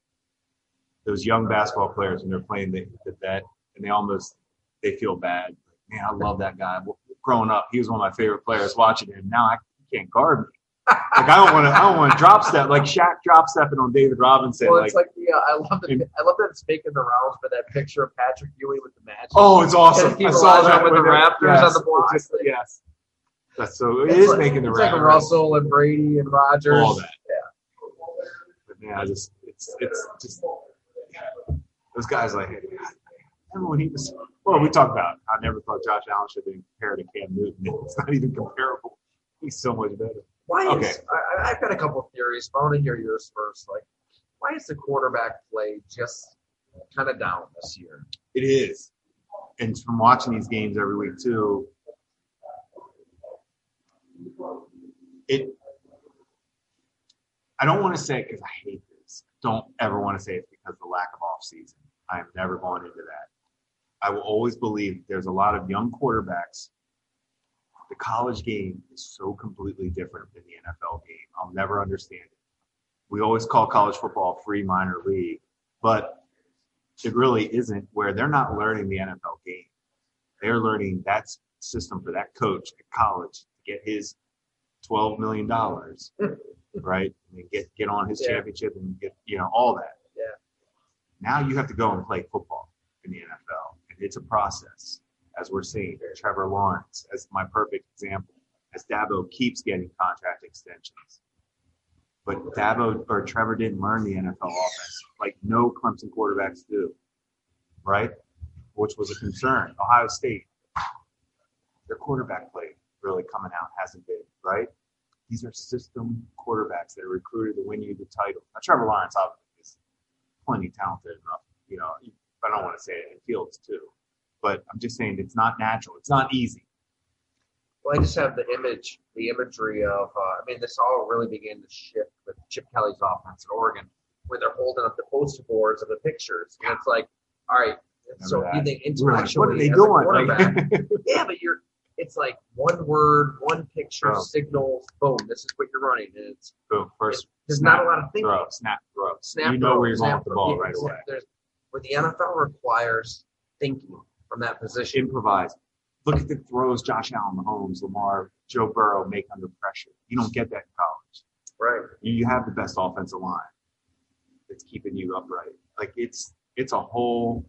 those young basketball players when they're playing the, the and they almost they feel bad. Man, I love that guy. Growing up, he was one of my favorite players. Watching him now, I can't guard me. Like I don't want to. I don't want to drop step like Shaq drop stepping on David Robinson. Well, like, it's like the uh, I love And- it. I love that it's making the rounds for that picture of Patrick Ewing with the Magic. oh, it's awesome. I saw that with the Raptors on the block. Just, yes, that's so. It It's is like- making the it's like. Russell and Brady and Rodgers. all that. Yeah. But man, I just it's it's just those guys like. Remember when he was? Well, we talked about. I never thought Josh Allen should have been compared to Cam Newton. It's not even comparable. He's so much better. Why Okay. is I, I've got a couple of theories, but I want to hear yours first. Like, why is the quarterback play just kind of down this year? It is. And from watching these games every week too, it I don't want to say it because I hate this. Don't ever want to say it's because of the lack of off season. I am never going into that. I will always believe there's a lot of young quarterbacks. The college game is so completely different than the NFL game. I'll never understand it. We always call college football free minor league, but it really isn't where they're not learning the NFL game. They're learning that system for that coach at college to get his twelve million dollars, right? And get get on his Yeah. championship and get you know all that. Yeah. Now you have to go and play football in the NFL, and it's a process, as we're seeing. Trevor Lawrence as my perfect example, as Dabo keeps getting contract extensions. But Dabo or Trevor didn't learn the NFL offense like no Clemson quarterbacks do, right? Which was a concern. Ohio State, their quarterback play really coming out hasn't been, right? These are system quarterbacks that are recruited to win you the title. Now, Trevor Lawrence obviously is plenty talented enough, you know, I don't want to say it in Fields too. But I'm just saying it's not natural. It's not easy. Well, I just have the image, the imagery of. Uh, I mean, this all really began to shift with Chip Kelly's offense in Oregon, where they're holding up the poster boards of the pictures, and it's like, all right. So you think like, what are they doing? Like, yeah, but you're. It's like one word, one picture, signals, boom. This is what you're running, and it's boom, first there's snap, not a lot of thinking. throw, snap, throw. Snap you know throw, where you're going with the ball right away. There's, where the NFL requires thinking from that position. Improvise. Look at the throws Josh Allen, Mahomes, Lamar, Joe Burrow make under pressure. You don't get that in college. Right. You have the best offensive line that's keeping you upright. Like it's it's a whole.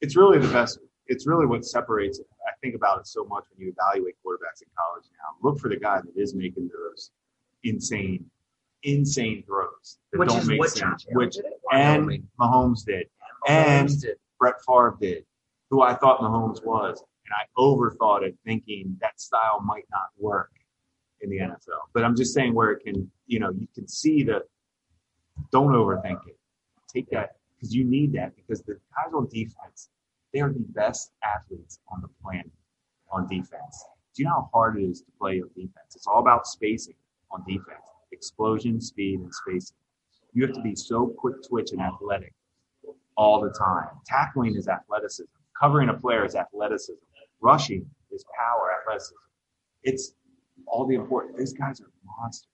It's really the best. It's really what separates. it. I think about it so much when you evaluate quarterbacks in college now. Look for the guy that is making those insane, insane throws that Which don't is make sense. Josh Which and. Mahomes did. Mahomes and- did. Brett Favre did, who I thought Mahomes was, and I overthought it, thinking that style might not work in the NFL. But I'm just saying where it can, you know, you can see the. Don't overthink it. Take that because you need that because the guys on defense, they are the best athletes on the planet on defense. Do you know how hard it is to play on defense? It's all about spacing on defense, explosion, speed, and spacing. You have to be so quick twitch and athletic all the time. Tackling is athleticism. Covering a player is athleticism. Rushing is power, athleticism. It's all the important. These guys are monsters.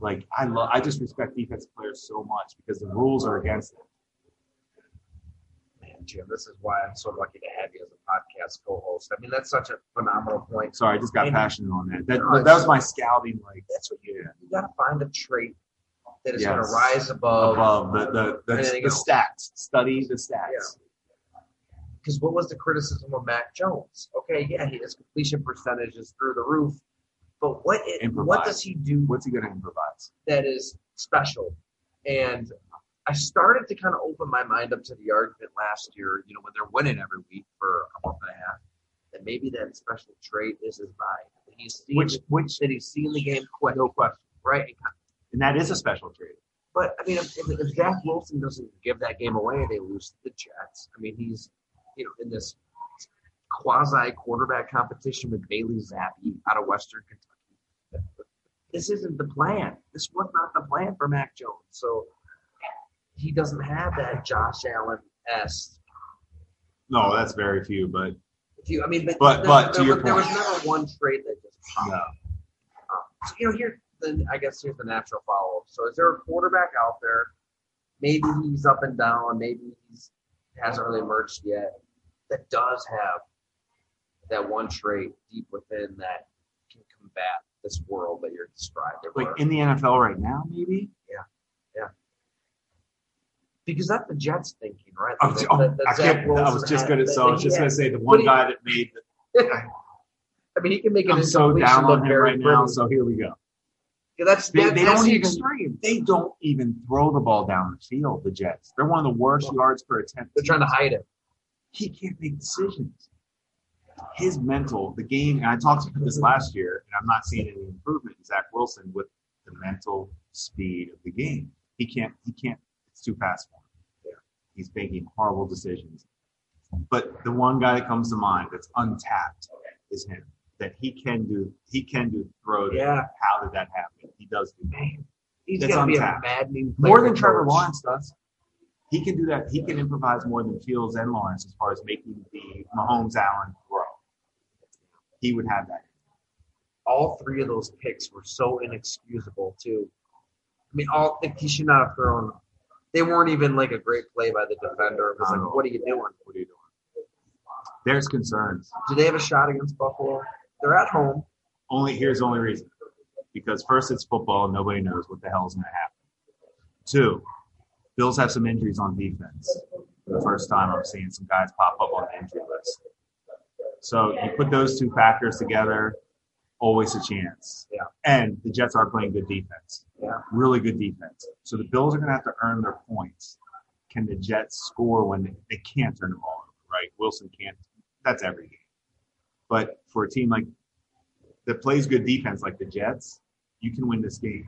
Like I love. I just respect defensive players so much because the rules are against them. Man, Jim, this is why I'm so lucky to have you as a podcast co-host. I mean, that's such a phenomenal point. Sorry, I just got And- passionate on that. That, No, that was my scouting. Like That's what yeah, you got to find a trait that is going to rise above. above the the the, anything the stats. Study the stats. Because what was the criticism of Mac Jones? Okay, yeah, his completion percentage is through the roof, but what it, what does he do What's he going to improvise? that is special? And I started to kind of open my mind up to the argument last year, you know, when they're winning every week for a month and a half, that maybe that special trait is his mind. That he's seeing, Which which that he's seeing the game quick, no question. right? And that is a special trait. But I mean, if, if, if Zach Wilson doesn't give that game away, they lose to the Jets. I mean, he's you know in this quasi quarterback competition with Bailey Zappe out of Western Kentucky. This isn't the plan. This was not the plan for Mac Jones. So he doesn't have that Josh Allen s. No, that's very few, but you, I mean, but, But- there, but to there your was, there was never one trade that just popped. no. So, you know, here then I guess here's the natural follow up. So is there a quarterback out there? Maybe he's up and down, maybe he's hasn't really emerged yet, that does have that one trait deep within that can combat this world that you're describing. like in the NFL right now, maybe. Yeah. Yeah. Because that's the Jets thinking, right? Oh, The- oh, the- the I, can't, I was just had- gonna. So I was just gonna say the one guy that made. I mean, he can make it. I'm so down on him right now. So here we go. Yeah, that's They, that, they that's don't the even. extreme. They don't even throw the ball down the field. The Jets. They're one of the worst yards per attempt. They're trying to hide it. He can't make decisions. His mental, the game, and I talked about this last year, and I'm not seeing any improvement in Zach Wilson with the mental speed of the game. He can't. He can't. It's too fast for him. He's making horrible decisions. But the one guy that comes to mind that's untapped is him. That he can do. He can do throw. Yeah. How did that happen? He does do that. He's That's gonna be a maddening more than Trevor. Lawrence does. He can do that. He can improvise more than Fields and Lawrence as far as making the Mahomes Allen throw. He would have that. all three of those picks were so inexcusable too. I mean, all he should not have thrown. They weren't even like a great play by the defender. It was like, what are you doing? What are you doing? There's concerns. Do they have a shot against Buffalo? They're at home. Only here's the only reason. Because first it's football, nobody knows what the hell is going to happen. Two, Bills have some injuries on defense. For the first time, I'm seeing some guys pop up on the injury list. So you put those two factors together, always a chance. Yeah. And the Jets are playing good defense. Yeah. Really good defense. So the Bills are going to have to earn their points. Can the Jets score when they, they can't turn the ball over, right? Wilson can't. That's every game. But for a team like that plays good defense like the Jets, you can win this game.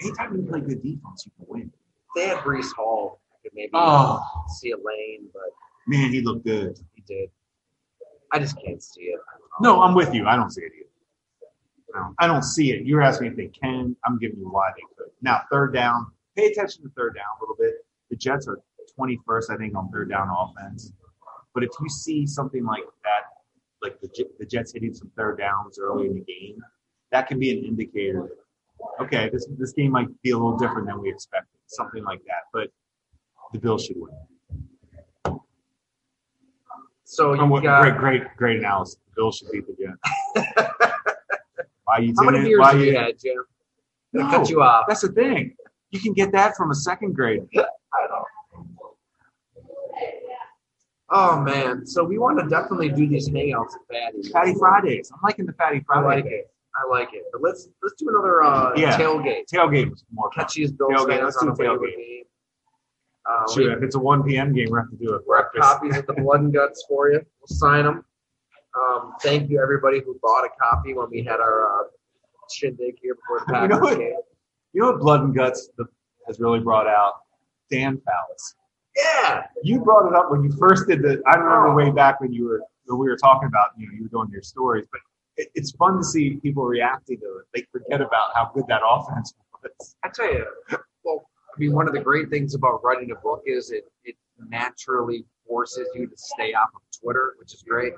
Anytime you play good defense, you can win. They had Breece Hall. I could maybe Oh. see a lane, but Man, he looked good. he did. I just can't see it. No, I'm with you. I don't see it either. I don't, I don't see it. You're asking if they can. I'm giving you why they could. Now, third down. Pay attention to third down a little bit. The Jets are 21st, I think, on third down offense. But if you see something like that, like the, J- the Jets hitting some third downs early in the game, that can be an indicator. that, Okay, this this game might be a little different than we expected. Something like that. But the Bills should win. So you what- got great, great, great analysis. The Bills should beat the Jets. why you how many beers Why have you- had, Jim? No, cut you off. That's the thing. You can get that from a second grade. I know. Oh man, so we want to definitely do these hangouts at Fattey. Fattey Fridays. I'm liking the Fattey I Friday. like it. I like it. But let's let's do another uh, Yeah. tailgate. Tailgate was more fun. Catch Bills Tailgate, let's do a tailgate. game. Uh, Sure, we if it's a 1 p.m. game, we have to do it. we have breakfast. copies of the Blood and Guts for you. We'll sign them. Um, thank you everybody who bought a copy when we had our uh, shindig here before the You know what? game. You know what Blood and Guts the, has really brought out? Dan Fouts. Yeah, You brought it up when you first did the. I remember Oh. way back when you were when we were talking about you know you were doing your stories, but it's fun to see people reacting to it. They forget about how good that offense was. I tell you, well, I mean, one of the great things about writing a book is it it naturally forces you to stay off of Twitter, which is great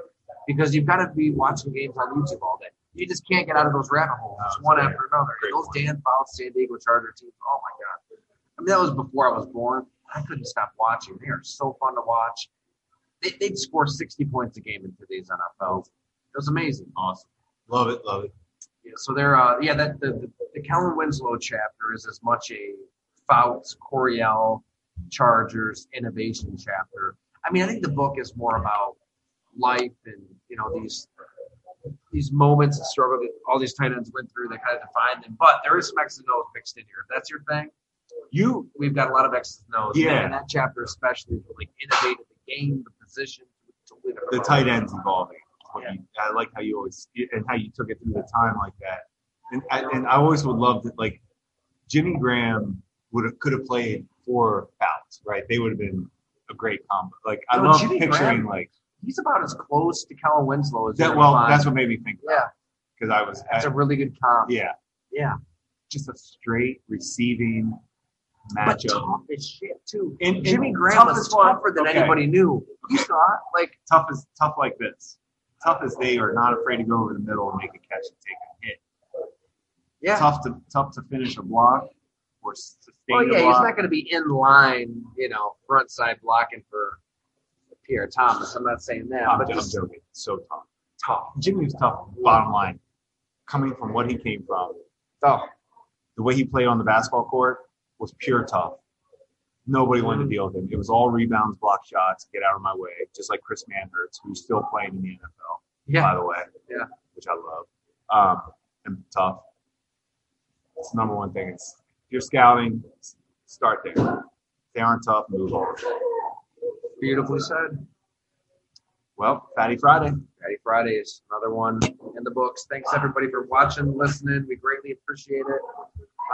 because you've got to be watching games on YouTube all day. You just can't get out of those rabbit holes, No, one great. after another. Great those. Dan Fouts, San Diego Charger teams, oh my god! I mean, that was before I was born. I couldn't stop watching. They are so fun to watch. They, they'd score 60 points a game in today's NFL. It was amazing. Awesome. Love it. Love it. Yeah, so there uh yeah that the, the the Kellen Winslow chapter is as much a Fouts Coryell Chargers innovation chapter. I mean I think the book is more about life and you know these these moments of struggle that all these tight ends went through that kind of defined them. But there is some X's and O's mixed in here. If that's your thing, You we've got a lot of X's and O's. Yeah. And that chapter especially like innovated the game, the position, the tight ends What you- I like how you always and how you took it through the time like that. And I, and I always would love that like Jimmy Graham would have could have played four Fouts, right? They would have been a great combo. Like I No, love Jimmy picturing Graham- like He's about as close to Kellen Winslow as that. Well, that's what made me think. yeah. because I was That's I- a really good comp. yeah Yeah. just a straight receiving But matchup. tough as shit too. And- and Jimmy Graham tough was tougher than Okay. anybody knew. You saw it? Like tough as tough like this. Tough as they are not afraid to go over the middle and make a catch and take a hit. yeah. Tough to tough to finish a block or sustain Well, yeah, he's not going to be in line, you know, front side blocking for Pierre Thomas. I'm not saying that, I'm, but I'm just joking. So tough. tough. Jimmy was tough. Bottom line, coming from what he came from, tough. the way he played on the basketball court was pure tough. Nobody wanted to deal with him. It was all rebounds, block shots, get out of my way, just like Chris Manhurts, who's still playing in the NFL, yeah. by the way. Yeah. Which I love. Um, and tough. It's the number one thing. It's if you're scouting, start there. If they aren't tough, move on. Beautifully said. Well, Fattey Friday. Fattey Friday is another one in the books. Thanks everybody for watching, listening. We greatly appreciate it.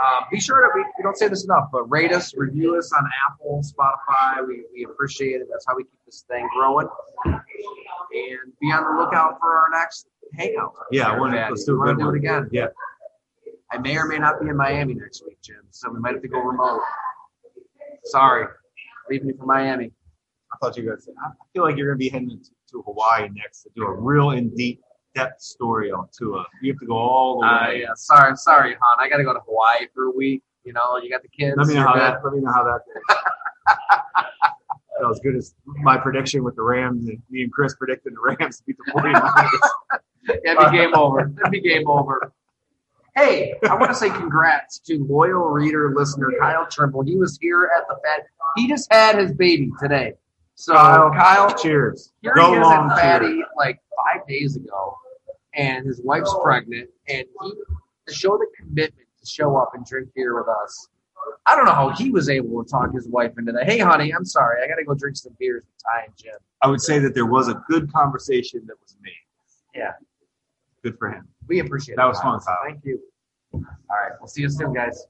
Uh, be sure to, we, we don't say this enough, but rate us, review us on Apple, Spotify. We, we appreciate it. That's how we keep this thing growing. And be on the lookout for our next hangout. Yeah, want to let's do We a wanna do it again. Yeah. I may or may not be in Miami next week, Jim. So we might have to go remote. Sorry, leaving you for Miami. I thought you were going to say. I feel like you're going to be heading to Hawaii next to do a real in deep depth story on Tua. You have to go all the Uh, way. yeah, sorry, sorry, hon. I got to go to Hawaii for a week. You know, you got the kids. Let me know how good. that. Let me know how that. Goes. that was good as my prediction with the Rams and me and Chris predicted the Rams to beat the 49ers. It'd be game over. It'd be game over. Hey, I want to say congrats to loyal reader listener Kyle Trimble. He was here at the Fed. He just had his baby today. So oh, Kyle, Kyle, cheers. here Go he is long, at. Fattey like five days ago, and his wife's oh. pregnant, and he to show the commitment to show up and drink beer with us. I don't know how he was able to talk his wife into that. Hey, honey, I'm sorry, I got to go drink some beers with Ty and Jim. I would say that there was a good conversation that was made. Yeah. Good for him. We appreciate it. That was fun, Kyle. Thank you. All right, we'll see you soon, guys.